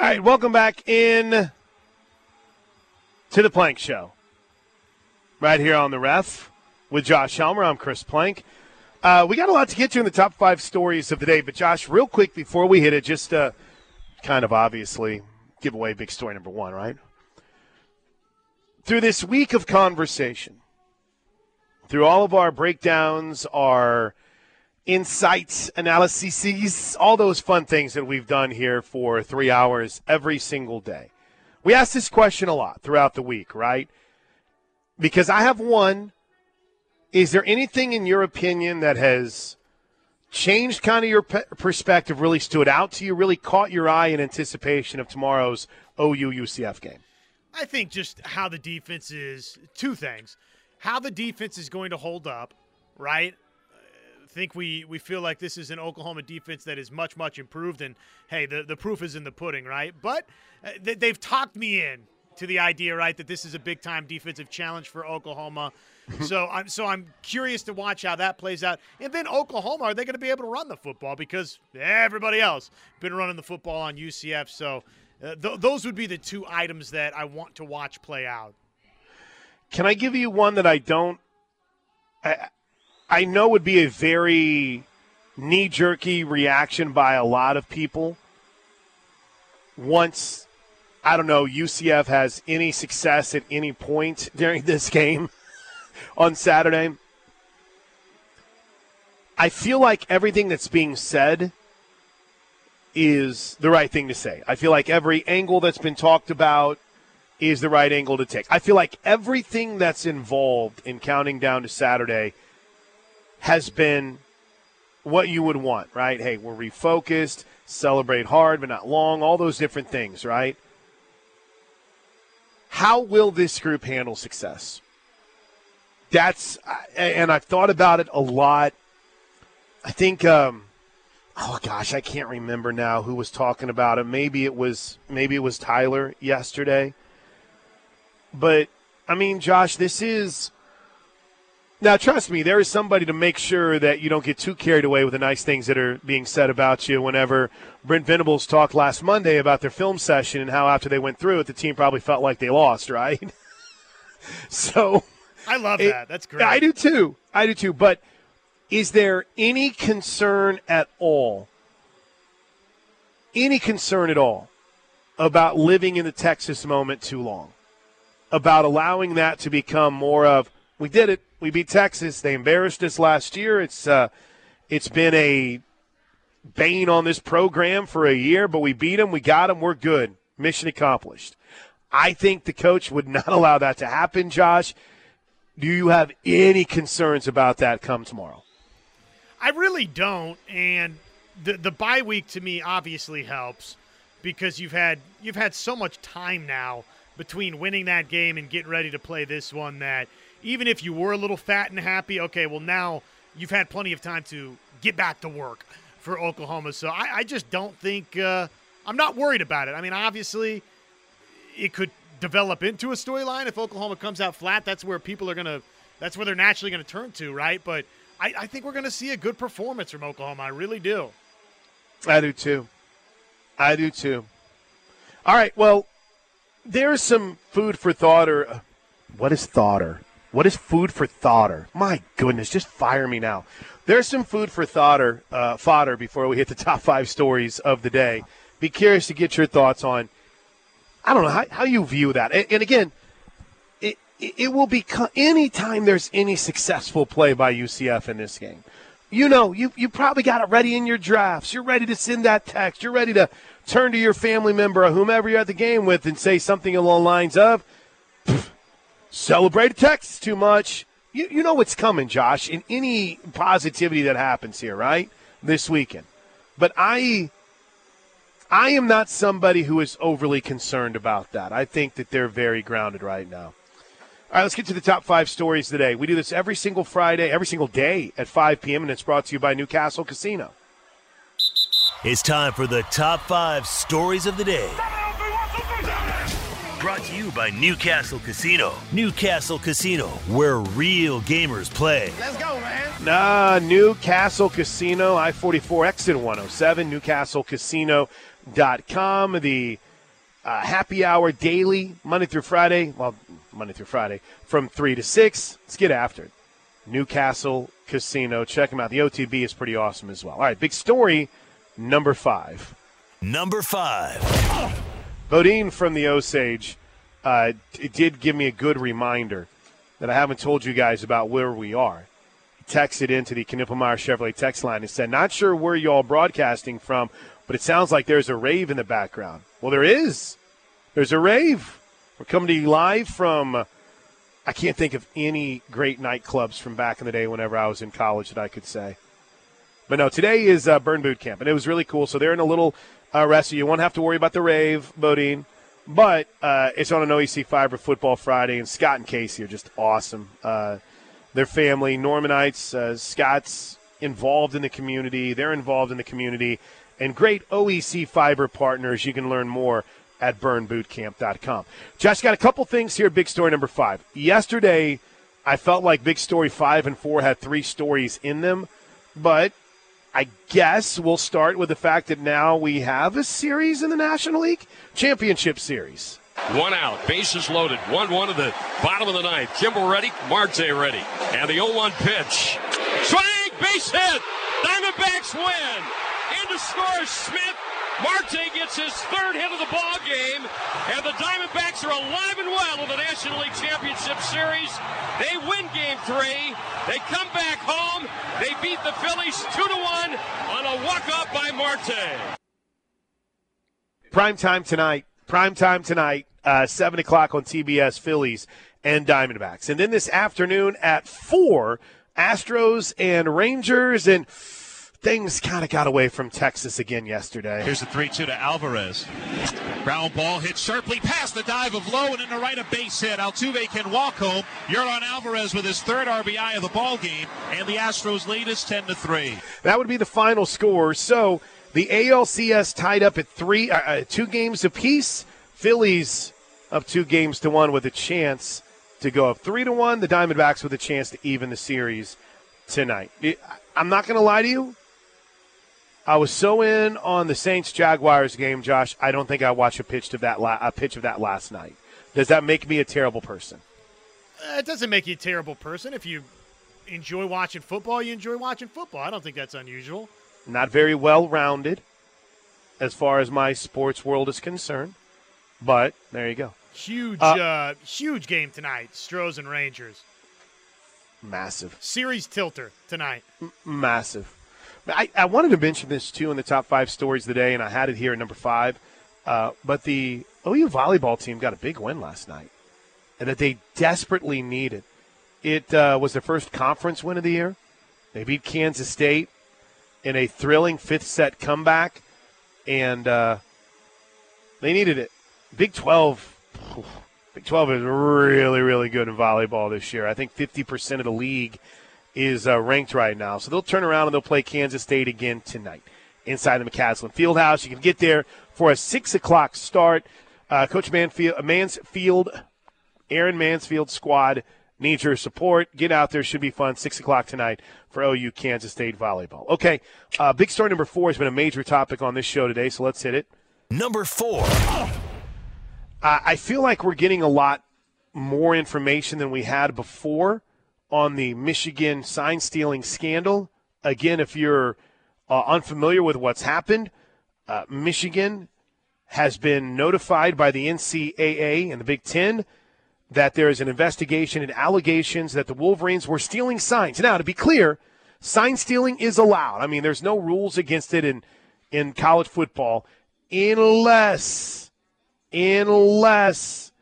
All right, welcome back in to the Plank Show. Right here on the ref with Josh Helmer. I'm Chris Plank. Uh, we got a lot to get to in the top five stories of the day, but Josh, real quick before we hit it, just uh, kind of obviously give away big story number one, right? Through this week of conversation, through all of our breakdowns, our insights, analyses, all those fun things that we've done here for three hours every single day. We ask this question a lot throughout the week, right? Because I have one. Is there anything in your opinion that has changed kind of your pe- perspective, really stood out to you, really caught your eye in anticipation of tomorrow's OU UCF game? I think just how the defense is two things. How the defense is going to hold up, right? I think we, we feel like this is an Oklahoma defense that is much, much improved. And hey, the, the proof is in the pudding, right? But uh, they've talked me in to the idea, right, that this is a big time defensive challenge for Oklahoma. so I'm so I'm curious to watch how that plays out. And then Oklahoma, are they going to be able to run the football because everybody else been running the football on UCF? So uh, th- those would be the two items that I want to watch play out. Can I give you one that I don't? I, I know would be a very knee jerky reaction by a lot of people once I don't know UCF has any success at any point during this game on Saturday. I feel like everything that's being said is the right thing to say. I feel like every angle that's been talked about is the right angle to take. I feel like everything that's involved in counting down to Saturday has been what you would want, right? Hey, we're refocused, celebrate hard but not long, all those different things, right? How will this group handle success? That's, and I've thought about it a lot. I think, um, oh gosh, I can't remember now who was talking about it. Maybe it was, maybe it was Tyler yesterday. But I mean, Josh, this is now, trust me, there is somebody to make sure that you don't get too carried away with the nice things that are being said about you. Whenever Brent Venables talked last Monday about their film session and how after they went through it, the team probably felt like they lost, right? so. I love it, that. That's great. I do too. I do too. But is there any concern at all? Any concern at all about living in the Texas moment too long? About allowing that to become more of, we did it we beat Texas. They embarrassed us last year. It's uh, it's been a bane on this program for a year, but we beat them. We got them. We're good. Mission accomplished. I think the coach would not allow that to happen, Josh. Do you have any concerns about that come tomorrow? I really don't. And the the bye week to me obviously helps because you've had you've had so much time now between winning that game and getting ready to play this one that – even if you were a little fat and happy, okay, well, now you've had plenty of time to get back to work for Oklahoma. So I, I just don't think uh, I'm not worried about it. I mean, obviously, it could develop into a storyline if Oklahoma comes out flat. That's where people are gonna. That's where they're naturally going to turn to, right? But I, I think we're going to see a good performance from Oklahoma. I really do. I do too. I do too. All right. Well, there's some food for thought, or uh, what is thought, or what is food for thoughter? My goodness, just fire me now. There's some food for thoughter, uh, fodder before we hit the top five stories of the day. Be curious to get your thoughts on. I don't know how, how you view that. And, and again, it it will be anytime there's any successful play by UCF in this game. You know, you you probably got it ready in your drafts. You're ready to send that text. You're ready to turn to your family member or whomever you're at the game with and say something along the lines of celebrate Texas too much. You, you know what's coming, Josh, in any positivity that happens here, right? This weekend. But I I am not somebody who is overly concerned about that. I think that they're very grounded right now. All right, let's get to the top five stories today. We do this every single Friday, every single day at 5 p.m., and it's brought to you by Newcastle Casino. It's time for the top five stories of the day. Brought to you by Newcastle Casino. Newcastle Casino, where real gamers play. Let's go, man. Nah, Newcastle Casino, I 44 exit 107, newcastlecasino.com. The Uh, happy hour daily, Monday through Friday. Well, Monday through Friday from 3 to 6. Let's get after it. Newcastle Casino. Check them out. The OTB is pretty awesome as well. All right, big story number five. Number five. Bodine from the Osage uh, it did give me a good reminder that I haven't told you guys about where we are. He texted into the Knippelmier Chevrolet text line and said, Not sure where you all broadcasting from, but it sounds like there's a rave in the background. Well, there is. There's a rave. We're coming to you live from. I can't think of any great nightclubs from back in the day whenever I was in college that I could say. But no, today is uh, Burn Boot Camp, and it was really cool. So they're in a little uh, rest. You won't have to worry about the rave, Bodine. But uh, it's on an OEC Fiber Football Friday, and Scott and Casey are just awesome. Uh, their family, Normanites, uh, Scott's involved in the community. They're involved in the community, and great OEC Fiber partners. You can learn more at burnbootcamp.com. Josh, got a couple things here. Big story number five. Yesterday, I felt like big story five and four had three stories in them, but I guess we'll start with the fact that now we have a series in the National League Championship Series. One out, bases loaded. 1 1 to the bottom of the ninth. Kimbrel ready, Marte ready. And the 0 1 pitch. Swing, base hit. Diamondbacks win. Into scores Smith Marte gets his third hit of the ball game, and the Diamondbacks are alive and well in the National League Championship Series. They win Game Three. They come back home. They beat the Phillies two to one on a walk-off by Marte. Prime time tonight. Prime time tonight. Uh, Seven o'clock on TBS. Phillies and Diamondbacks, and then this afternoon at four, Astros and Rangers and things kind of got away from Texas again yesterday. Here's the 3 2 to Alvarez. Ground ball hit sharply past the dive of Lowe and in the right a base hit. Altuve can walk home. Yordan Alvarez with his third RBI of the ball game, and the Astros lead is 10 to 3. That would be the final score. So the ALCS tied up at three, uh, uh, two games apiece. Phillies up two games to one with a chance to go up three to one. The Diamondbacks with a chance to even the series tonight. I'm not going to lie to you. I was so in on the Saints Jaguars game, Josh. I don't think I watched a pitch of that la- a pitch of that last night. Does that make me a terrible person? Uh, it doesn't make you a terrible person. If you enjoy watching football, you enjoy watching football. I don't think that's unusual. Not very well rounded as far as my sports world is concerned, but there you go. Huge, uh, uh, huge game tonight. Stros and Rangers. Massive. Series tilter tonight. M- massive. I, I, wanted to mention this too in the top five stories of the day, and I had it here at number five. Uh, but the OU volleyball team got a big win last night, and that they desperately needed. It uh, was their first conference win of the year. They beat Kansas State in a thrilling fifth set comeback, and uh, they needed it. Big 12, Big 12 is really, really good in volleyball this year. I think 50% of the league is uh, ranked right now. So they'll turn around and they'll play Kansas State again tonight inside the McCasland Fieldhouse. You can get there for a 6 o'clock start. Uh, Coach Manfield, Mansfield, Aaron Mansfield squad needs your support. Get out there. Should be fun. 6 o'clock tonight for OU Kansas State volleyball. Okay, uh, big story number four has been a major topic on this show today, so let's hit it. Number four. I feel like we're getting a lot more information than we had before on the Michigan sign stealing scandal. Again, if you're uh, unfamiliar with what's happened, uh, Michigan has been notified by the NCAA and the Big Ten that there is an investigation and allegations that the Wolverines were stealing signs. Now, to be clear, sign stealing is allowed. I mean, there's no rules against it in in college football unless unless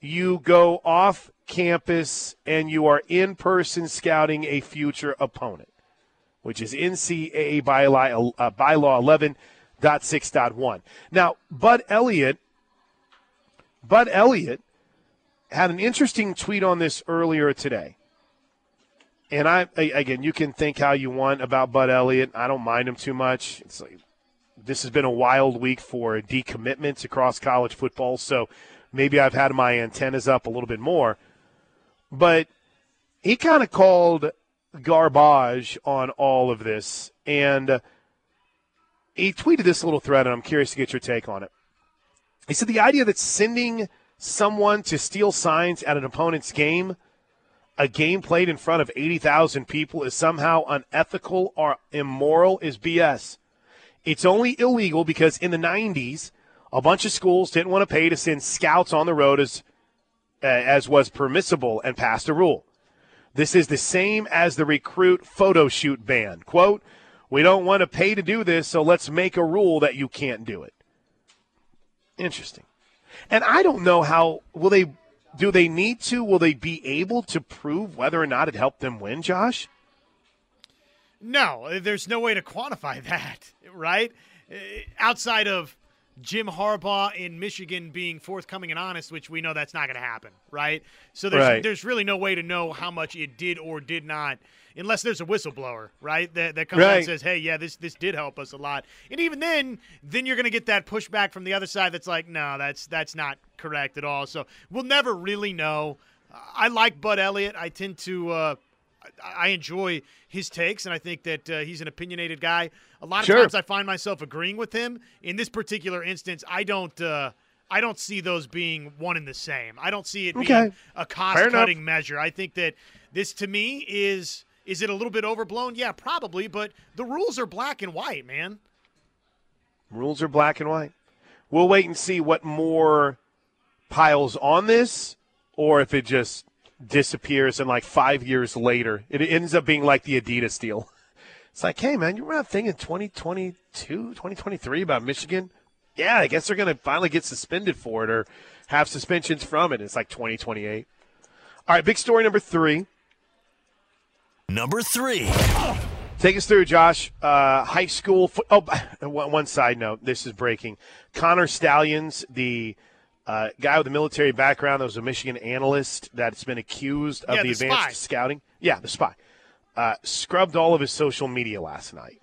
you go off campus and you are in person scouting a future opponent, which is NCAA bylaw, uh, bylaw 11.6.1. Now, Bud Elliott, Bud Elliott had an interesting tweet on this earlier today. And I again, you can think how you want about Bud Elliott. I don't mind him too much. Like this has been a wild week for decommitments across college football, so maybe I've had my antennas up a little bit more. But he kind of called garbage on all of this. And he tweeted this little thread, and I'm curious to get your take on it. He said the idea that sending someone to steal signs at an opponent's game, a game played in front of 80,000 people, is somehow unethical or immoral is BS. It's only illegal because in the 90s, a bunch of schools didn't want to pay to send scouts on the road as, uh, as was permissible and passed a rule. This is the same as the recruit photo shoot ban. Quote, we don't want to pay to do this, so let's make a rule that you can't do it. Interesting. And I don't know how will they do they need to will they be able to prove whether or not it helped them win, Josh? No, there's no way to quantify that, right? Uh, outside of Jim Harbaugh in Michigan being forthcoming and honest, which we know that's not going to happen, right? So there's Right. there's really no way to know how much it did or did not, unless there's a whistleblower, right? That that comes out and says, "Hey, yeah, this this did help us a lot." And even then, then you're going to get that pushback from the other side that's like, "No, that's that's not correct at all." So we'll never really know. I like Bud Elliott. I tend to. Uh, I- enjoy his takes, and I think that uh, he's an opinionated guy. A lot of Sure. times, I find myself agreeing with him. In this particular instance, I don't. Uh, I don't see those being one and the same. I don't see it being Okay. a cost-cutting measure. I think that this, to me, is is it a little bit overblown? Yeah, probably. But the rules are black and white, man. Rules are black and white. We'll wait and see what more piles on this, or if it just disappears and like five years later, it ends up being like the Adidas deal. It's like, hey, man, you were not thinking 2022, 2023 about Michigan? Yeah, I guess they're going to finally get suspended for it or have suspensions from it. It's like 2028. All right, big story number three. Number three. Take us through, Josh. Uh, high school. Fo- oh, one one side note. This is breaking. Connor Stallions, the uh, guy with a military background that was a Michigan analyst that's been accused of Yeah, the, the advanced spy. scouting. Yeah, the spy. Uh, scrubbed all of his social media last night.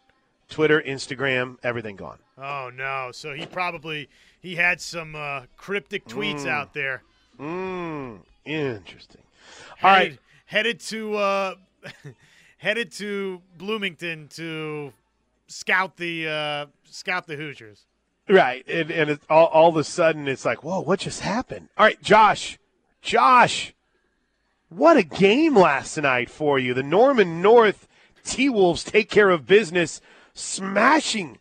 Twitter, Instagram, everything gone. Oh no! So he probably he had some uh, cryptic tweets out there. Mm, interesting. All right. headed, headed to uh, headed to Bloomington to scout the uh, scout the Hoosiers. Right, and, and it, all, all of a sudden it's like, whoa, what just happened? All right, Josh, Josh, what a game last night for you. The Norman North T Wolves take care of business, smashing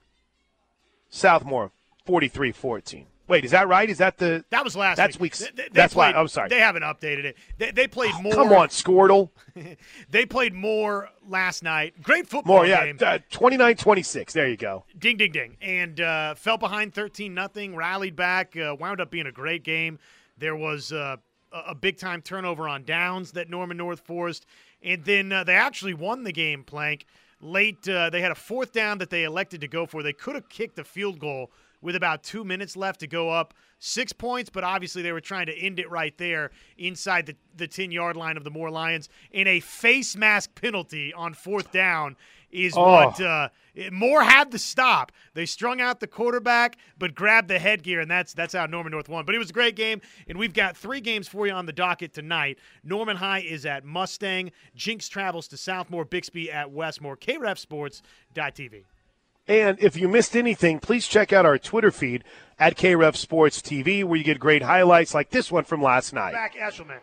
Southmoore 43 14. Wait, is that right? Is that the. That was last. That's week. weeks- They- they that's why- I'm sorry. They haven't updated it. They, they played more. Come on, Squirtle. They played more last night. Great football More, yeah. game. 29 26. There you go. Ding, ding, ding. And uh, fell behind 13 nothing, rallied back, uh, wound up being a great game. There was uh, a, a big time turnover on downs that Norman North forced. And then uh, they actually won the game, Plank. Late, uh, they had a fourth down that they elected to go for. They could have kicked the field goal with about two minutes left to go up six points, but obviously they were trying to end it right there inside the, the 10 yard line of the Moore Lions. And a face mask penalty on fourth down is Oh. what uh, Moore had to stop. They strung out the quarterback, but grabbed the headgear, and that's that's how Norman North won. But it was a great game, and we've got three games for you on the docket tonight. Norman High is at Mustang. Jenks travels to Southmoore. Bixby at Westmoore. KRefSports.tv. And if you missed anything, please check out our Twitter feed at KREF Sports TV, where you get great highlights like this one from last night. Back Eshelman.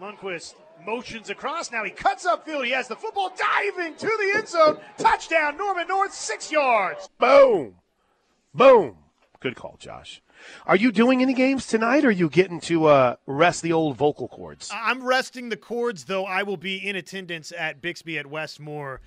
Lundquist motions across. Now he cuts upfield. He has the football diving to the end zone. Touchdown, Norman North, six yards. Boom. Boom. Good call, Josh. Are you doing any games tonight or are you getting to uh, rest the old vocal cords? I'm resting the cords, though I will be in attendance at Bixby at Westmoore,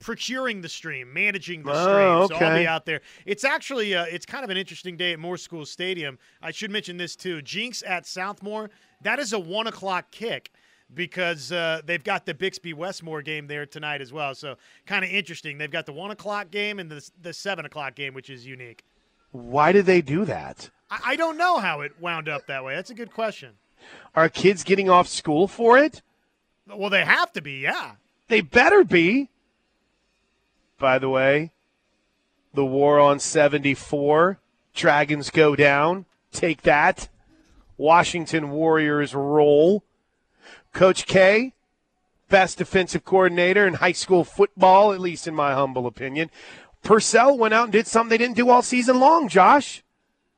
procuring the stream, managing the Oh, stream. So I'll be out there. It's actually uh, it's kind of an interesting day at Moore School Stadium. I should mention this too. Jenks at Southmoore. That is a one o'clock kick. Because uh, they've got the Bixby Westmoore game there tonight as well, so kind of interesting. They've got the one o'clock game and the the seven o'clock game, which is unique. Why did they do that? I, I don't know how it wound up that way. That's a good question. Are kids getting off school for it? Well, they have to be, yeah. They better be. By the way, the war on 74, Dragons go down. Take that. Washington Warriors roll. Coach K, best defensive coordinator in high school football, at least in my humble opinion. Purcell went out and did something they didn't do all season long, Josh.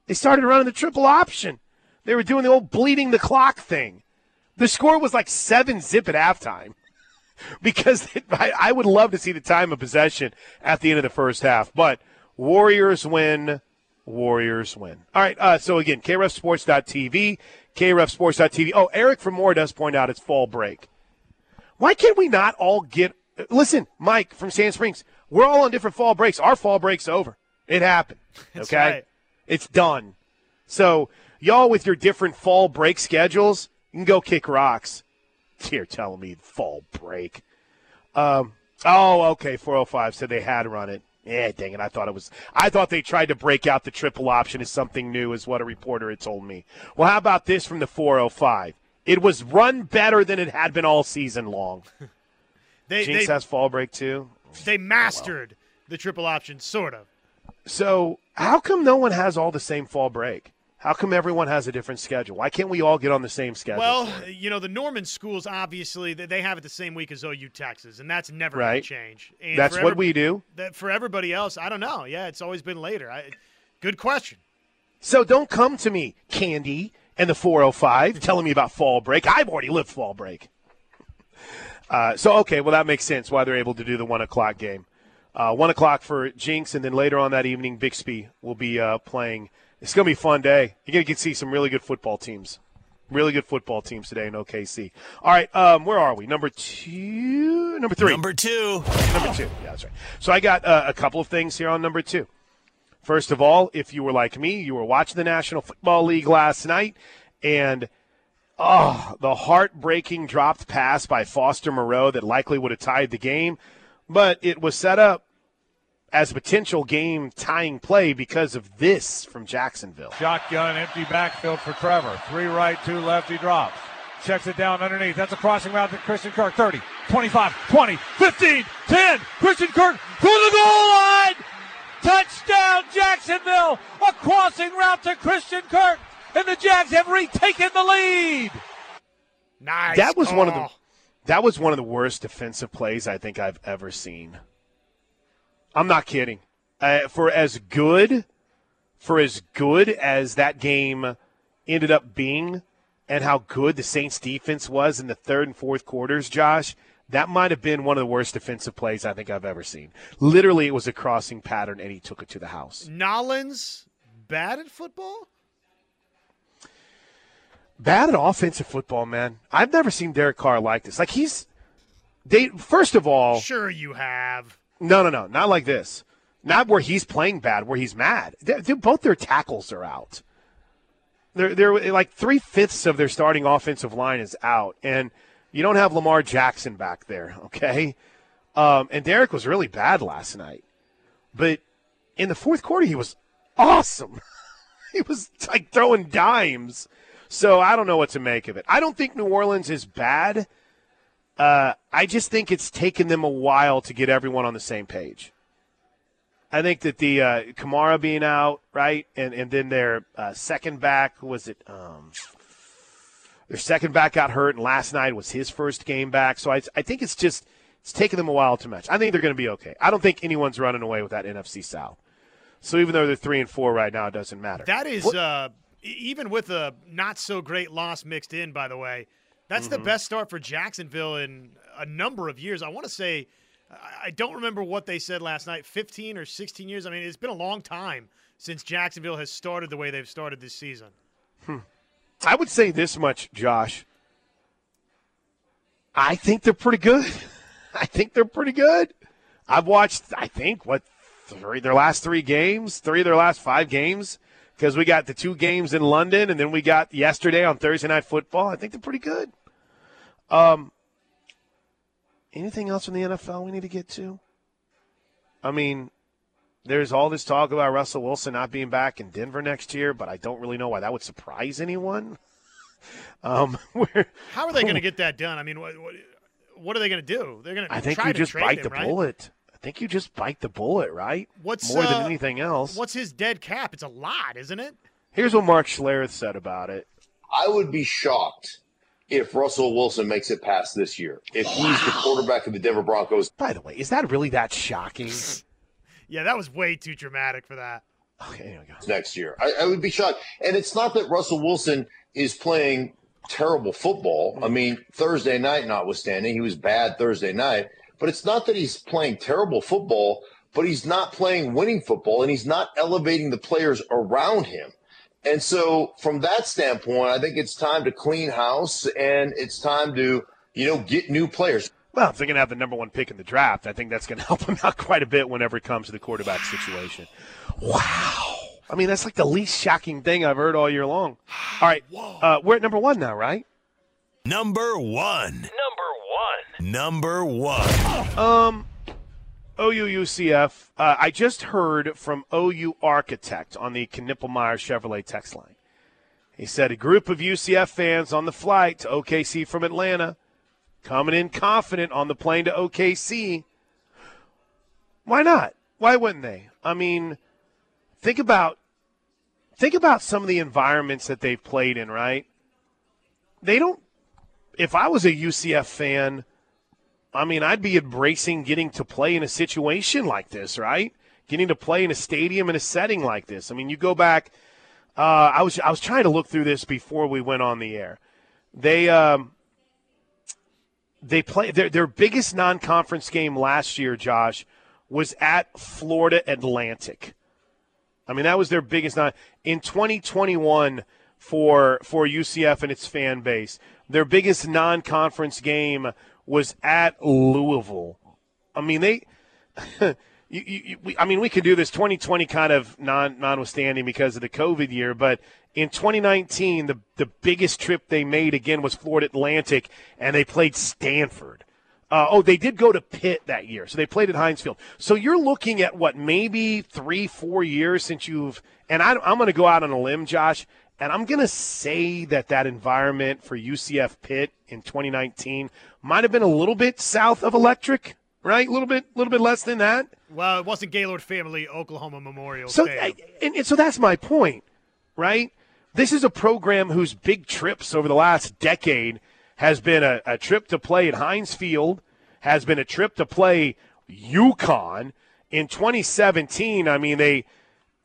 They started running the triple option. They were doing the old bleeding the clock thing. The score was like seven zip at halftime because it, I, I would love to see the time of possession at the end of the first half. But Warriors win. Warriors win. All right. Uh, so again, KREFSports.tv, KREFSports.tv. Oh, Eric from Moore does point out it's fall break. Why can't we not all get? Listen, Mike from Sand Springs. We're all on different fall breaks. Our fall break's over. It happened. Okay, right. it's done. So y'all with your different fall break schedules, you can go kick rocks. You're telling me fall break. Um. Oh, okay. 405 said they had run it. Yeah, dang it. I thought it was. I thought they tried to break out the triple option as something new, is what a reporter had told me. Well, how about this from the 405? It was run better than it had been all season long. They Jenks they, has fall break too. they mastered the triple option, sort of. So how come no one has all the same fall break? How come everyone has a different schedule? Why can't we all get on the same schedule? Well, you know, the Norman schools obviously they have it the same week as OU Texas, and that's never going to change. And that's what every- we do. That for everybody else, I don't know. Yeah, it's always been later. I, good question. So don't come to me, Candy, and the 405, telling me about fall break. I've already lived fall break. Uh, so okay, well that makes sense why they're able to do the one o'clock game. Uh, one o'clock for Jenks, and then later on that evening, Bixby will be uh, playing. It's going to be a fun day. You're going to get to see some really good football teams. Really good football teams today in OKC. All right, um, where are we? Number two, number three. Number two. Number two. Yeah, that's right. So I got uh, a couple of things here on number two. First of all, if you were like me, you were watching the National Football League last night, and oh, the heartbreaking dropped pass by Foster Moreau that likely would have tied the game, but it was set up as a potential game tying play because of this from Jacksonville. Shotgun, empty backfield for Trevor. Three right, two left. He drops. Checks it down underneath. That's a crossing route to Christian Kirk. 30, 25, 20, 15, 10. Christian Kirk to the goal line. Touchdown, Jacksonville. A crossing route to Christian Kirk. And the Jags have retaken the lead. Nice. That was one of the that was one of the worst defensive plays I think I've ever seen. I'm not kidding. Uh, for as good, for as good as that game ended up being, and how good the Saints defense was in the third and fourth quarters, Josh, that might have been one of the worst defensive plays I think I've ever seen. Literally, it was a crossing pattern, and he took it to the house. Nollins bad at football. bad at offensive football, man. I've never seen Derek Carr like this. Like he's they first of all, Sure, you have. No, no, no, not like this. Not where he's playing bad, where he's mad. They're, they're- both their tackles are out. They're they're like three fifths of their starting offensive line is out, and you don't have Lamar Jackson back there. Okay, um, and Derek was really bad last night, but in the fourth quarter he was awesome. he was like throwing dimes. So I don't know what to make of it. I don't think New Orleans is bad. Uh, I just think it's taken them a while to get everyone on the same page. I think that the uh, Kamara being out, right, and and then their uh, second back was it. Um, their second back got hurt, and last night was his first game back. So I, I think it's just it's taken them a while to match. I think they're going to be okay. I don't think anyone's running away with that NFC South. So even though they're three and four right now, it doesn't matter. That is uh, even with a not so great loss mixed in. By the way, that's the mm-hmm. best start for Jacksonville in a number of years. I want to say, I- don't remember what they said last night. Fifteen or sixteen years. I mean, it's been a long time since Jacksonville has started the way they've started this season. Hmm. I would say this much, Josh. I think they're pretty good. I think they're pretty good. I've watched, I think, what three their last three games, three of their last five games, because we got the two games in London, and then we got yesterday on Thursday Night Football. I think they're pretty good. Um, anything else from the NFL we need to get to? I mean, there's all this talk about Russell Wilson not being back in Denver next year, but I don't really know why that would surprise anyone. Um, where How are they going to get that done? I mean, what, what, what are they going to do? They're going to I think try you just bite him, the right? bullet. I think you just bite the bullet, right? What's more uh, than anything else? What's his dead cap? It's a lot, isn't it? Here's what Mark Schlereth said about it. I would be shocked if Russell Wilson makes it past this year. If he's the quarterback of the Denver Broncos, By the way, is that really that shocking? Yeah, that was way too dramatic for that. Okay, here we go. next year. I, I would be shocked. And it's not that Russell Wilson is playing terrible football. I mm-hmm. mean, Thursday night notwithstanding, he was bad Thursday night. But it's not that he's playing terrible football, but he's not playing winning football and he's not elevating the players around him. And so, from that standpoint, I think it's time to clean house and it's time to, you know, get new players. Well, if they're going to have the number one pick in the draft, I think that's going to help them out quite a bit whenever it comes to the quarterback situation. Wow. I mean, that's like the least shocking thing I've heard all year long. All right. Uh, we're at number one now, right? Number one. Number one. Number one. Um, OU UCF. Uh, I just heard from OU Architect on the Knippelmier Chevrolet text line. He said a group of UCF fans on the flight to OKC from Atlanta, coming in confident on the plane to OKC. Why not? Why wouldn't they? I mean, think about think about some of the environments that they've played in, right? They don't if I was a UCF fan, I mean, I'd be embracing getting to play in a situation like this, right? Getting to play in a stadium in a setting like this. I mean, you go back. Uh, I was I was trying to look through this before we went on the air. They um, they play their their biggest non conference game last year. Josh was at Florida Atlantic. I mean, that was their biggest non in 2021 for for UCF and its fan base. Their biggest non conference game was at Louisville. I mean, they. you, you, we, I mean, we could do this 2020 kind of non notwithstanding because of the COVID year, but in 2019, the the biggest trip they made again was Florida Atlantic, and they played Stanford. Uh, oh, they did go to Pitt that year, so they played at Heinz Field. So you're looking at what maybe three, four years since you've. And I, I'm going to go out on a limb, Josh, and I'm going to say that that environment for UCF Pitt in 2019 might have been a little bit south of electric, right? A little bit, a little bit less than that. Well, it wasn't Gaylord Family Oklahoma Memorial. So, Stadium. and, and so that's my point, right? This is a program whose big trips over the last decade has been a, a trip to play at Heinz Field, has been a trip to play UConn. In 2017, I mean, they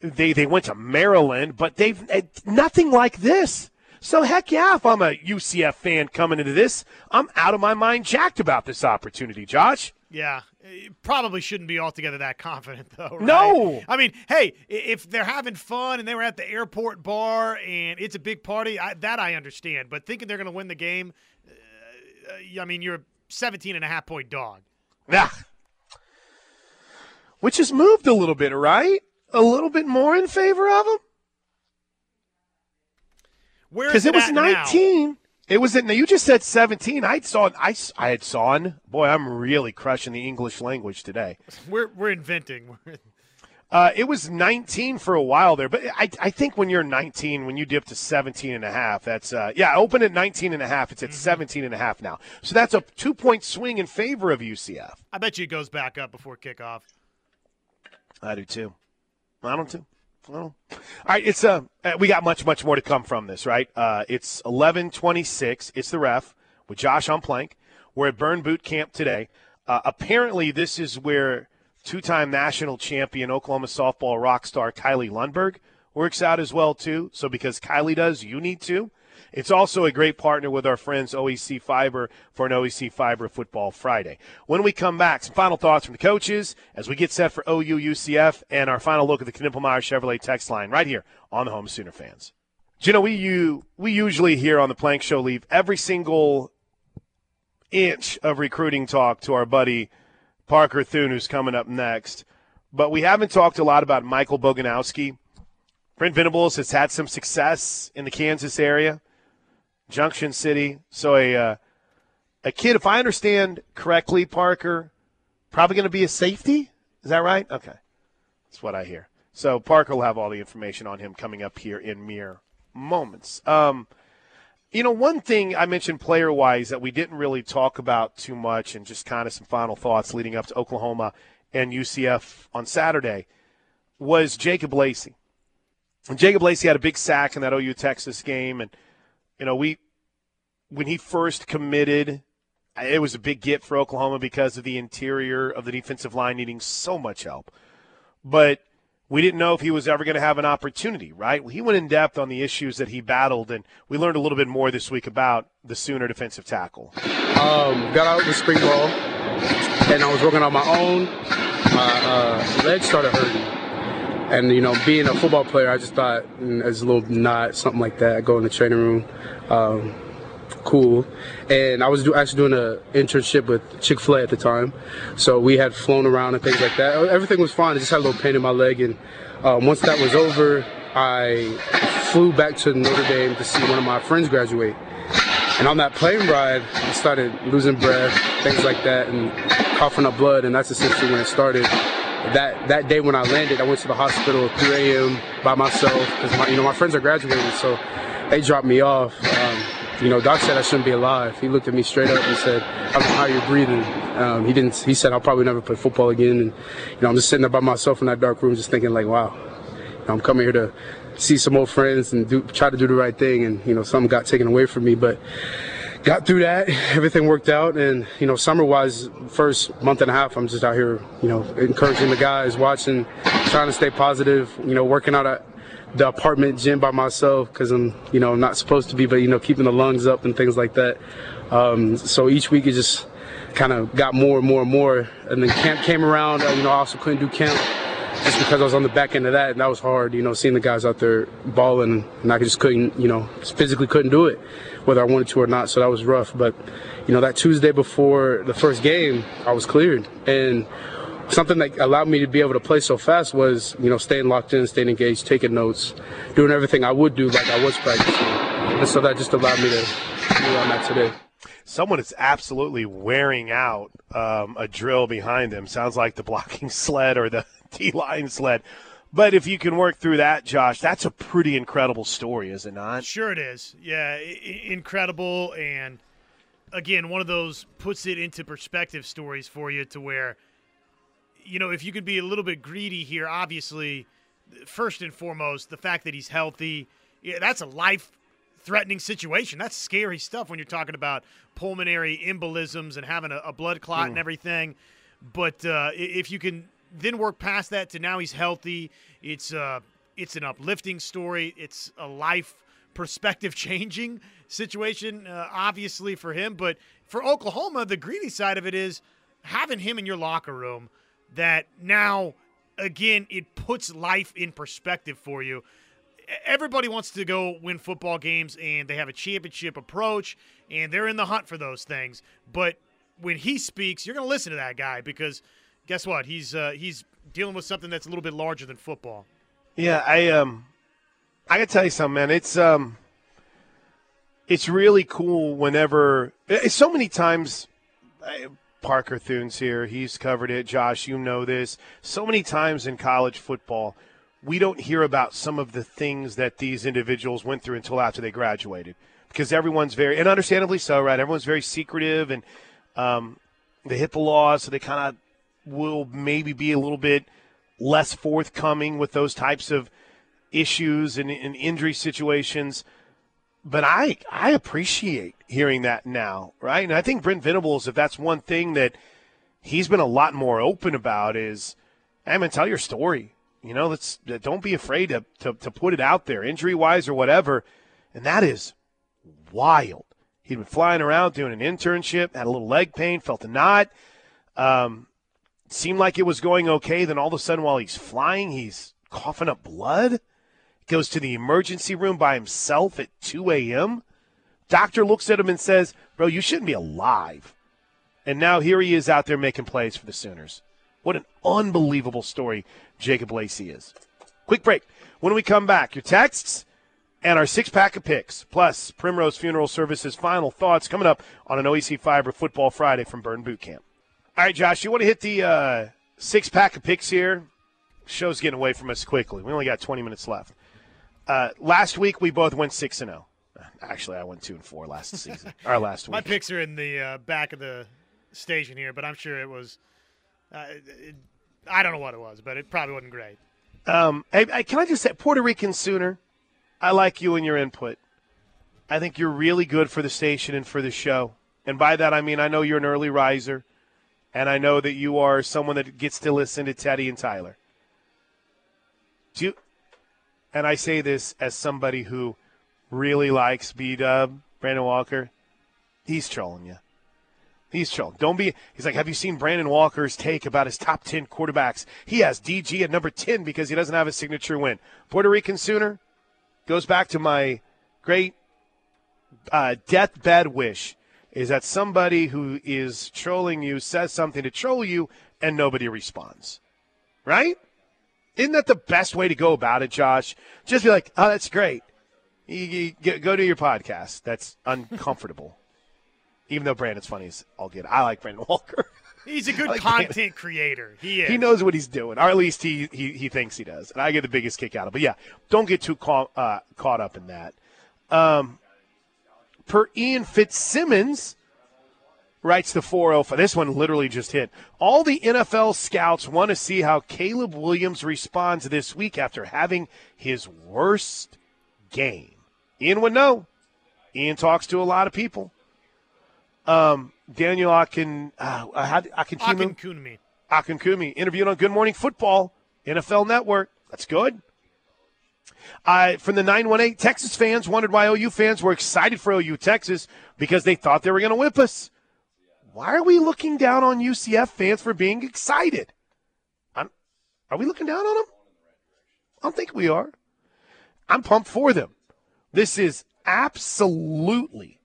they they went to Maryland, but they've eh, nothing like this. So heck yeah, if I'm a UCF fan coming into this, I'm out of my mind jacked about this opportunity, Josh. Yeah, probably shouldn't be altogether that confident, though. Right? No. I mean, hey, if they're having fun and they were at the airport bar and it's a big party, I, that I understand. But thinking they're going to win the game, uh, I mean, you're a 17 and a half point dog. Yeah. Which has moved a little bit, right? A little bit more in favor of them? Where Because is it was at now? 19. It was now you just said 17. I saw, I I had saw, boy, I'm really crushing the English language today. We're we're inventing. Uh, it was 19 for a while there, but I, I think when you're 19, when you dip to 17 and a half, that's, uh, yeah, open at 19 and a half. It's at 17 and a half now. So that's a two point swing in favor of UCF. I bet you it goes back up before kickoff. I do too. I don't too. Well, all right, it's uh, uh, we got much much more to come from this, right? Uh, it's eleven twenty six. It's the ref with Josh on plank. We're at Burn Boot Camp today. Uh, apparently, this is where two time national champion Oklahoma softball rock star Kylie Lundberg works out as well too. So because Kylie does, you need to. It's also a great partner with our friends OEC Fiber for an OEC Fiber Football Friday. When we come back, some final thoughts from the coaches as we get set for OU UCF and our final look at the Knippelmier Chevrolet text line right here on the Home Sooner fans. You know we you we usually here on the Plank Show leave every single inch of recruiting talk to our buddy Parker Thune, who's coming up next. But we haven't talked a lot about Michael Boganowski. Brent Venables has had some success in the Kansas area, Junction City. So a uh, a kid, if I understand correctly, Parker, probably going to be a safety. Is that right? Okay, that's what I hear. So Parker will have all the information on him coming up here in mere moments. Um, you know, one thing I mentioned player wise that we didn't really talk about too much, and just kind of some final thoughts leading up to Oklahoma and UCF on Saturday was Jacob Lacey. And Jacob Lacey had a big sack in that OU Texas game, and you know we when he first committed, it was a big get for Oklahoma because of the interior of the defensive line needing so much help. but we didn't know if he was ever going to have an opportunity, right? He went in depth on the issues that he battled, and we learned a little bit more this week about the Sooner defensive tackle. Um, got out with spring ball, and I was working on my own. My uh, leg started hurting. And, you know, being a football player, I just thought mm, as a little knot, something like that, go in the training room. Um, cool. And I was do, actually doing an internship with Chick Fil A at the time, so we had flown around and things like that. Everything was fine. I just had a little pain in my leg, and um, once that was over, I flew back to Notre Dame to see one of my friends graduate. And on that plane ride, I started losing breath, things like that, and coughing up blood, and that's essentially when it started that that day when I landed, I went to the hospital at 3 a.m. by myself because you know my friends are graduating, so they dropped me off. Um, you know, Doc said I shouldn't be alive. He looked at me straight up and said, "I don't know how you're breathing." Um, he didn't. He said, "I'll probably never play football again." And you know, I'm just sitting there by myself in that dark room, just thinking like, "Wow, you know, I'm coming here to see some old friends and do try to do the right thing." And you know, something got taken away from me, but got through that. Everything worked out, and you know, summer wise, first month and a half, I'm just out here, you know, encouraging the guys, watching, trying to stay positive. You know, working out at the apartment gym by myself because I'm, you know, not supposed to be, but you know, keeping the lungs up and things like that. Um, so each week it just kind of got more and more and more. And then camp came around. Uh, you know, I also couldn't do camp just because I was on the back end of that, and that was hard. You know, seeing the guys out there balling, and I just couldn't, you know, physically couldn't do it, whether I wanted to or not. So that was rough. But you know, that Tuesday before the first game, I was cleared, and something that allowed me to be able to play so fast was, you know, staying locked in, staying engaged, taking notes, doing everything I would do like I was practicing. And so that just allowed me to be where I'm today. Someone is absolutely wearing out um, a drill behind them. Sounds like the blocking sled or the D line sled. But if you can work through that, Josh, that's a pretty incredible story, is it not? Sure, it is. Yeah, incredible. And again, one of those puts it into perspective stories for you to where – you know, if you could be a little bit greedy here, obviously, first and foremost, the fact that he's healthy, yeah, that's a life threatening situation. That's scary stuff when you're talking about pulmonary embolisms and having a, a blood clot mm. and everything. But uh, if you can then work past that to now he's healthy, it's uh, it's an uplifting story. It's a life perspective changing situation, uh, obviously for him. But for Oklahoma, the greedy side of it is having him in your locker room – that now, again, it puts life in perspective for you. Everybody wants to go win football games and they have a championship approach and they're in the hunt for those things. But when he speaks, you're going to listen to that guy because guess what? He's uh, he's dealing with something that's a little bit larger than football. Yeah, I um, I can tell you something, man. It's um, it's really cool whenever. So many times, Parker Thunes here. He's covered it. Josh, you know this. So many times in college football, we don't hear about some of the things that these individuals went through until after they graduated because everyone's very, and understandably so, right? Everyone's very secretive and um, they hit the law, so they kind of will maybe be a little bit less forthcoming with those types of issues and, and injury situations but I I appreciate hearing that now, right? And I think Brent Venables, if that's one thing that he's been a lot more open about, is, hey man, tell your story. You know, let's don't be afraid to to, to put it out there, injury wise or whatever. And that is wild. He'd been flying around doing an internship, had a little leg pain, felt a knot. Um, seemed like it was going okay. Then all of a sudden, while he's flying, he's coughing up blood goes to the emergency room by himself at 2 a.m. Doctor looks at him and says, Bro, you shouldn't be alive. And now here he is out there making plays for the Sooners. What an unbelievable story Jacob Lacey is. Quick break. When we come back, your texts and our six pack of picks, plus Primrose Funeral Services final thoughts coming up on an OEC Fiber Football Friday from Burn Boot Camp. All right, Josh, you want to hit the uh, six pack of picks here? Show's getting away from us quickly. We only got 20 minutes left. Uh, last week we both went six and zero. Oh. Actually, I went two and four last season. Our last week. My picks are in the uh, back of the station here, but I'm sure it was. Uh, it, I don't know what it was, but it probably wasn't great. Um, hey, can I just say, Puerto Rican Sooner, I like you and your input. I think you're really good for the station and for the show. And by that, I mean I know you're an early riser, and I know that you are someone that gets to listen to Teddy and Tyler. Do you, and I say this as somebody who really likes B Dub, Brandon Walker. He's trolling you. He's trolling. Don't be. He's like, have you seen Brandon Walker's take about his top ten quarterbacks? He has DG at number ten because he doesn't have a signature win. Puerto Rican Sooner goes back to my great uh, deathbed wish is that somebody who is trolling you says something to troll you and nobody responds. Right? Isn't that the best way to go about it, Josh? Just be like, oh, that's great. You, you, go to your podcast. That's uncomfortable. Even though Brandon's funny as all get. I like Brandon Walker. He's a good like content Brandon. creator. He is. He knows what he's doing, or at least he, he, he thinks he does. And I get the biggest kick out of it. But yeah, don't get too caught, uh, caught up in that. Um, per Ian Fitzsimmons, writes the 405. This one literally just hit. All the NFL scouts want to see how Caleb Williams responds this week after having his worst game. Ian would know. Ian talks to a lot of people. Um, Daniel Akin, uh, Akinkunmi, Akinkunmi. Akinkunmi interviewed on Good Morning Football, NFL Network. That's good. Uh, from the 918, Texas fans wondered why OU fans were excited for OU Texas because they thought they were going to whip us. Why are we looking down on UCF fans for being excited? I'm, are we looking down on them? I don't think we are. I'm pumped for them. This is absolutely,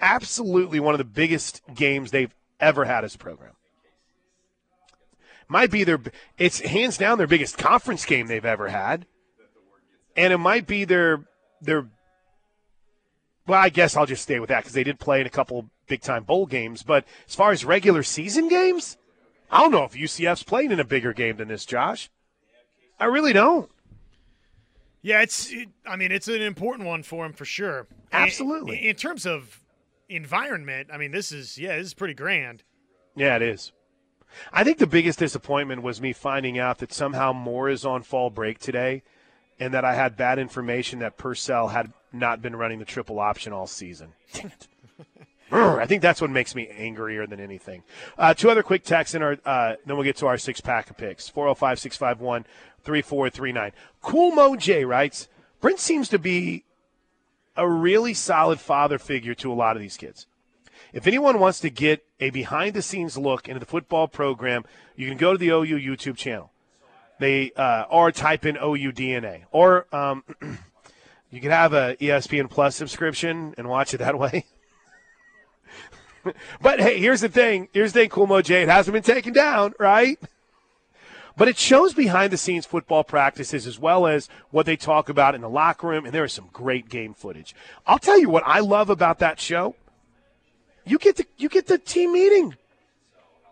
absolutely one of the biggest games they've ever had as a program. Might be their, it's hands down their biggest conference game they've ever had. And it might be their, their, well, I guess I'll just stay with that because they did play in a couple big time bowl games. But as far as regular season games, I don't know if UCF's playing in a bigger game than this, Josh. I really don't. Yeah, it's. It, I mean, it's an important one for him for sure. Absolutely. In, in terms of environment, I mean, this is yeah, this is pretty grand. Yeah, it is. I think the biggest disappointment was me finding out that somehow Moore is on fall break today, and that I had bad information that Purcell had not been running the triple option all season. Dang it. I think that's what makes me angrier than anything. Uh, two other quick texts in our, uh, then we'll get to our six pack of picks 405 651 3439. Cool Mo J writes Brent seems to be a really solid father figure to a lot of these kids. If anyone wants to get a behind the scenes look into the football program, you can go to the OU YouTube channel. They uh, or type in OU DNA, or um, you can have a ESPN Plus subscription and watch it that way. but hey, here's the thing. Here's the thing, Cool. It hasn't been taken down, right? But it shows behind the scenes football practices as well as what they talk about in the locker room, and there is some great game footage. I'll tell you what I love about that show. You get the you get the team meeting.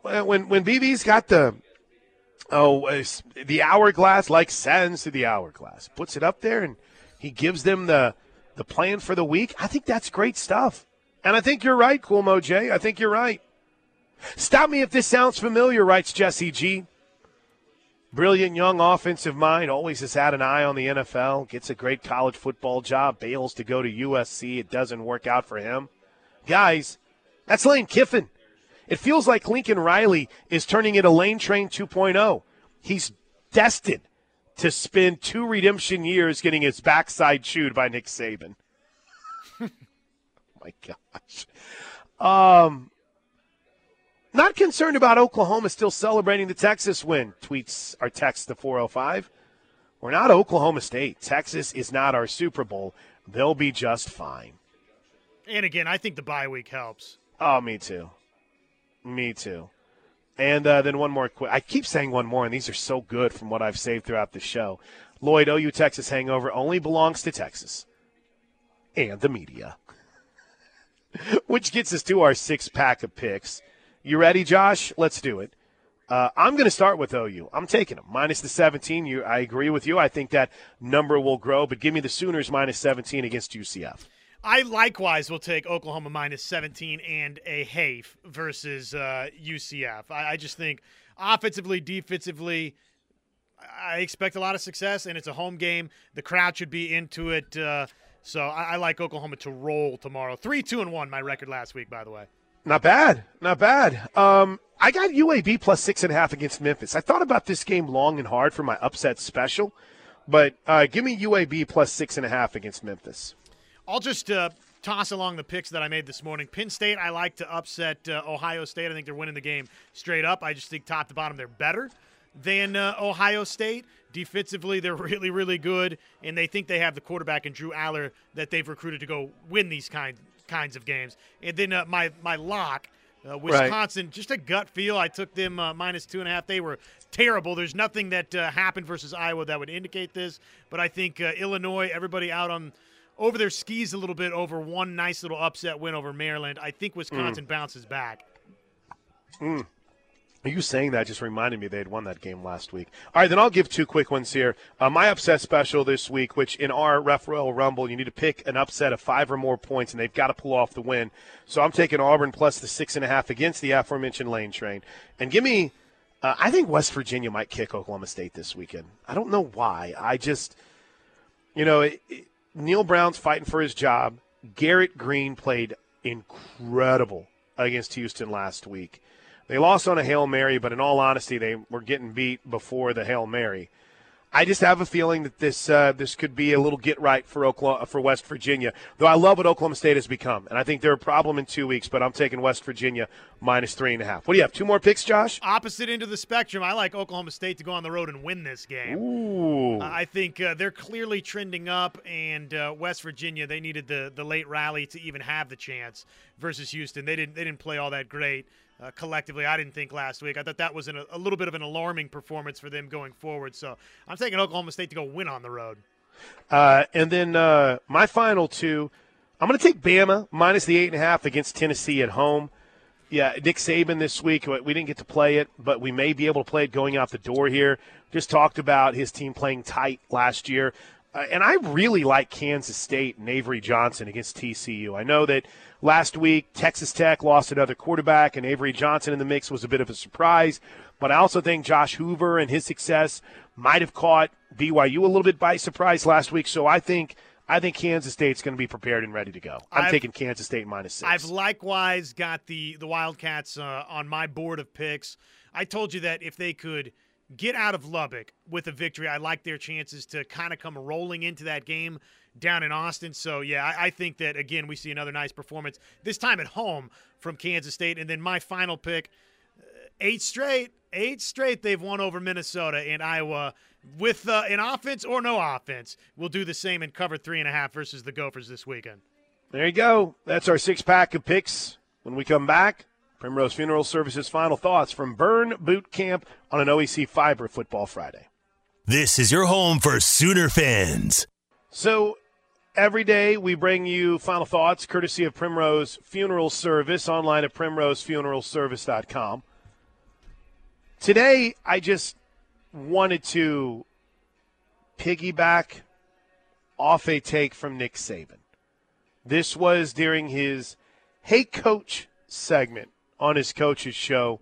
When when BV's got the oh the hourglass like sends to the hourglass, puts it up there and he gives them the the plan for the week. I think that's great stuff. And I think you're right, Cool Mo J. I think you're right. Stop me if this sounds familiar, writes Jesse G. Brilliant young offensive mind, always has had an eye on the NFL, gets a great college football job, bails to go to USC. It doesn't work out for him. Guys, that's Lane Kiffin. It feels like Lincoln Riley is turning into Lane Train 2.0. He's destined to spend two redemption years getting his backside chewed by Nick Saban my gosh. Um, not concerned about Oklahoma still celebrating the Texas win, tweets our text to 405. We're not Oklahoma State. Texas is not our Super Bowl. They'll be just fine. And again, I think the bye week helps. Oh, me too. Me too. And uh, then one more quick. I keep saying one more, and these are so good from what I've saved throughout the show. Lloyd, OU Texas hangover only belongs to Texas and the media. Which gets us to our six pack of picks. You ready, Josh? Let's do it. Uh, I'm going to start with OU. I'm taking them minus the 17. You, I agree with you. I think that number will grow, but give me the Sooners minus 17 against UCF. I likewise will take Oklahoma minus 17 and a half versus uh, UCF. I, I, just think offensively, defensively, I expect a lot of success, and it's a home game. The crowd should be into it. Uh, so I, I like Oklahoma to roll tomorrow. Three, two, and one. My record last week, by the way. Not bad. Not bad. Um, I got UAB plus six and a half against Memphis. I thought about this game long and hard for my upset special. But uh, give me UAB plus six and a half against Memphis. I'll just uh, toss along the picks that I made this morning. Penn State, I like to upset uh, Ohio State. I think they're winning the game straight up. I just think top to bottom they're better than uh, Ohio State. Defensively, they're really, really good, and they think they have the quarterback in Drew Allar that they've recruited to go win these kind, kinds of games. And then uh, my my lock, uh, Wisconsin, right. just a gut feel. I took them uh, minus two and a half. They were terrible. There's nothing that uh, happened versus Iowa that would indicate this, but I think uh, Illinois, everybody out on over their skis a little bit over one nice little upset win over Maryland. I think Wisconsin mm. bounces back. Mm. You saying that just reminded me they had won that game last week. All right, then I'll give two quick ones here. Uh, my upset special this week, which in our Ref Royal Rumble, you need to pick an upset of five or more points, and they've got to pull off the win. So I'm taking Auburn plus the six and a half against the aforementioned Lane Train. And give me, uh, I think West Virginia might kick Oklahoma State this weekend. I don't know why. I just, you know, it, it, Neal Brown's fighting for his job. Garrett Greene played incredible against Houston last week. They lost on a Hail Mary, but in all honesty, they were getting beat before the Hail Mary. I just have a feeling that this uh, this could be a little get right for Oklahoma, for West Virginia. Though I love what Oklahoma State has become, and I think they're a problem in two weeks. But I'm taking West Virginia minus three and a half. What do you have? Two more picks, Josh? Opposite end of the spectrum. I like Oklahoma State to go on the road and win this game. Ooh. Uh, I think uh, they're clearly trending up, and uh, West Virginia they needed the the late rally to even have the chance versus Houston. They didn't they didn't play all that great uh, collectively. I didn't think last week. I thought that was an, a little bit of an alarming performance for them going forward. So I'm taking Oklahoma State to go win on the road. Uh, and then uh, my final two, I'm going to take Bama minus the eight and a half against Tennessee at home. Yeah, Nick Saban this week. We didn't get to play it, but we may be able to play it going out the door here. Just talked about his team playing tight last year. Uh, and I really like Kansas State and Avery Johnson against TCU. I know that last week Texas Tech lost another quarterback, and Avery Johnson in the mix was a bit of a surprise. But I also think Josh Hoover and his success might have caught BYU a little bit by surprise last week. So I think I think Kansas State's going to be prepared and ready to go. I'm I've, taking Kansas State minus six. I've likewise got the the Wildcats uh, on my board of picks. I told you that if they could – get out of Lubbock with a victory. I like their chances to kind of come rolling into that game down in Austin. So, yeah, I, I, think that, again, we see another nice performance, this time at home from Kansas State. And then my final pick uh, eight straight, eight straight they've won over Minnesota and Iowa with uh, an offense or no offense. We'll do the same and cover three and a half versus the Gophers this weekend. There you go. That's our six pack of picks. When we come back, Primrose Funeral Services final thoughts from Burn Boot Camp on an OEC Fiber Football Friday. This is your home for Sooner fans. So every day we bring you final thoughts courtesy of Primrose Funeral Service online at primrosefuneralservice.com. Today I just wanted to piggyback off a take from Nick Saban. This was during his Hey Coach segment on his coach's show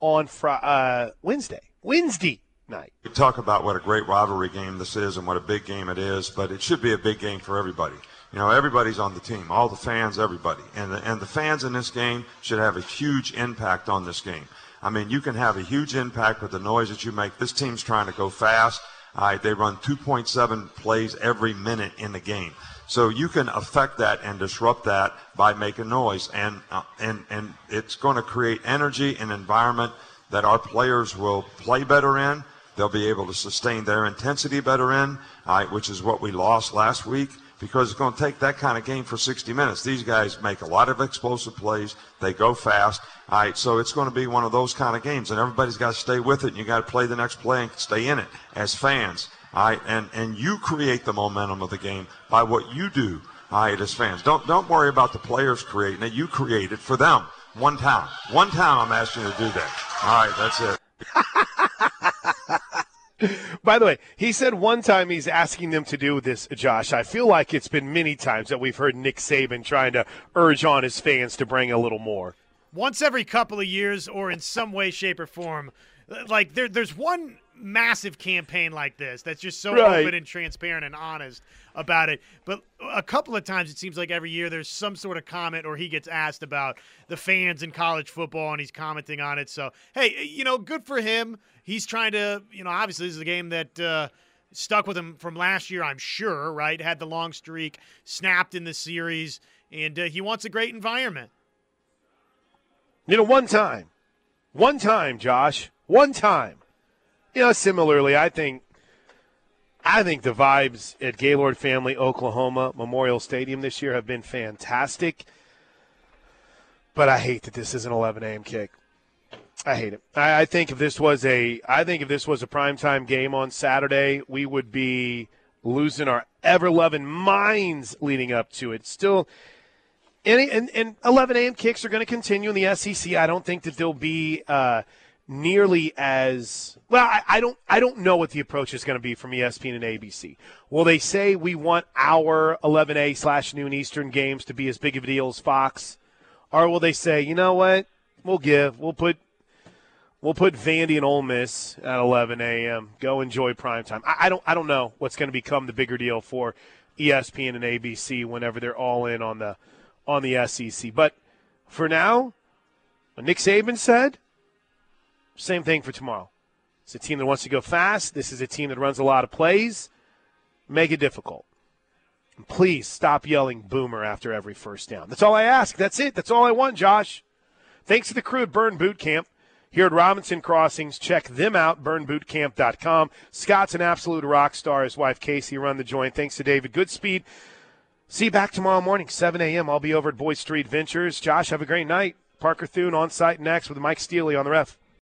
on Fri- uh, Wednesday. Wednesday night. We talk about what a great rivalry game this is and what a big game it is, but it should be a big game for everybody. You know, everybody's on the team, all the fans, everybody. And the, and the fans in this game should have a huge impact on this game. I mean, you can have a huge impact with the noise that you make. This team's trying to go fast. All right, they run 2.7 plays every minute in the game. So you can affect that and disrupt that by making noise, and uh, and and it's going to create energy and environment that our players will play better in. They'll be able to sustain their intensity better in, uh, which is what we lost last week because it's going to take that kind of game for 60 minutes. These guys make a lot of explosive plays. They go fast. All right, so it's going to be one of those kind of games, and everybody's got to stay with it, and you got to play the next play and stay in it as fans. All right, and, and you create the momentum of the game by what you do, all right, as fans. Don't, don't worry about the players creating it. You create it for them. One time. One time I'm asking you to do that. All right, that's it. By the way, he said one time he's asking them to do this, Josh. I feel like it's been many times that we've heard Nick Saban trying to urge on his fans to bring a little more. Once every couple of years, or in some way, shape, or form. Like there, there's one massive campaign like this that's just so right. open and transparent and honest about it. But a couple of times it seems like every year there's some sort of comment or he gets asked about the fans in college football and he's commenting on it. So, hey, you know, good for him. He's trying to, you know, obviously this is a game that uh, stuck with him from last year, I'm sure, right? Had the long streak, snapped in the series, and uh, he wants a great environment. You know, one time, one time, Josh, one time. You know, similarly, I think, I think the vibes at Gaylord Family Oklahoma Memorial Stadium this year have been fantastic. But I hate that this is an 11 a.m. kick. I hate it. I, I think if this was a, I think if this was a primetime game on Saturday, we would be losing our ever loving minds leading up to it. Still, and, and, and 11 a.m. kicks are going to continue in the SEC. I don't think that they'll be uh, nearly as well. I, I, don't. I don't know what the approach is going to be from ESPN and ABC. Will they say we want our 11A slash noon Eastern games to be as big of a deal as Fox, or will they say, you know what, we'll give, we'll put. We'll put Vandy and Ole Miss at 11 a.m. Go enjoy prime time. I, I don't. I don't know what's going to become the bigger deal for ESPN and ABC whenever they're all in on the on the SEC. But for now, Nick Saban said, same thing for tomorrow. It's a team that wants to go fast. This is a team that runs a lot of plays. Make it difficult. And please stop yelling boomer after every first down. That's all I ask. That's it. That's all I want, Josh. Thanks to the crew at Burn Boot Camp here at Robinson Crossings. Check them out, burnbootcamp.com. Scott's an absolute rock star. His wife, Casey, run the joint. Thanks to David Goodspeed. See you back tomorrow morning, 7 a.m. I'll be over at Boyd Street Ventures. Josh, have a great night. Parker Thune on site next with Mike Steely on the ref.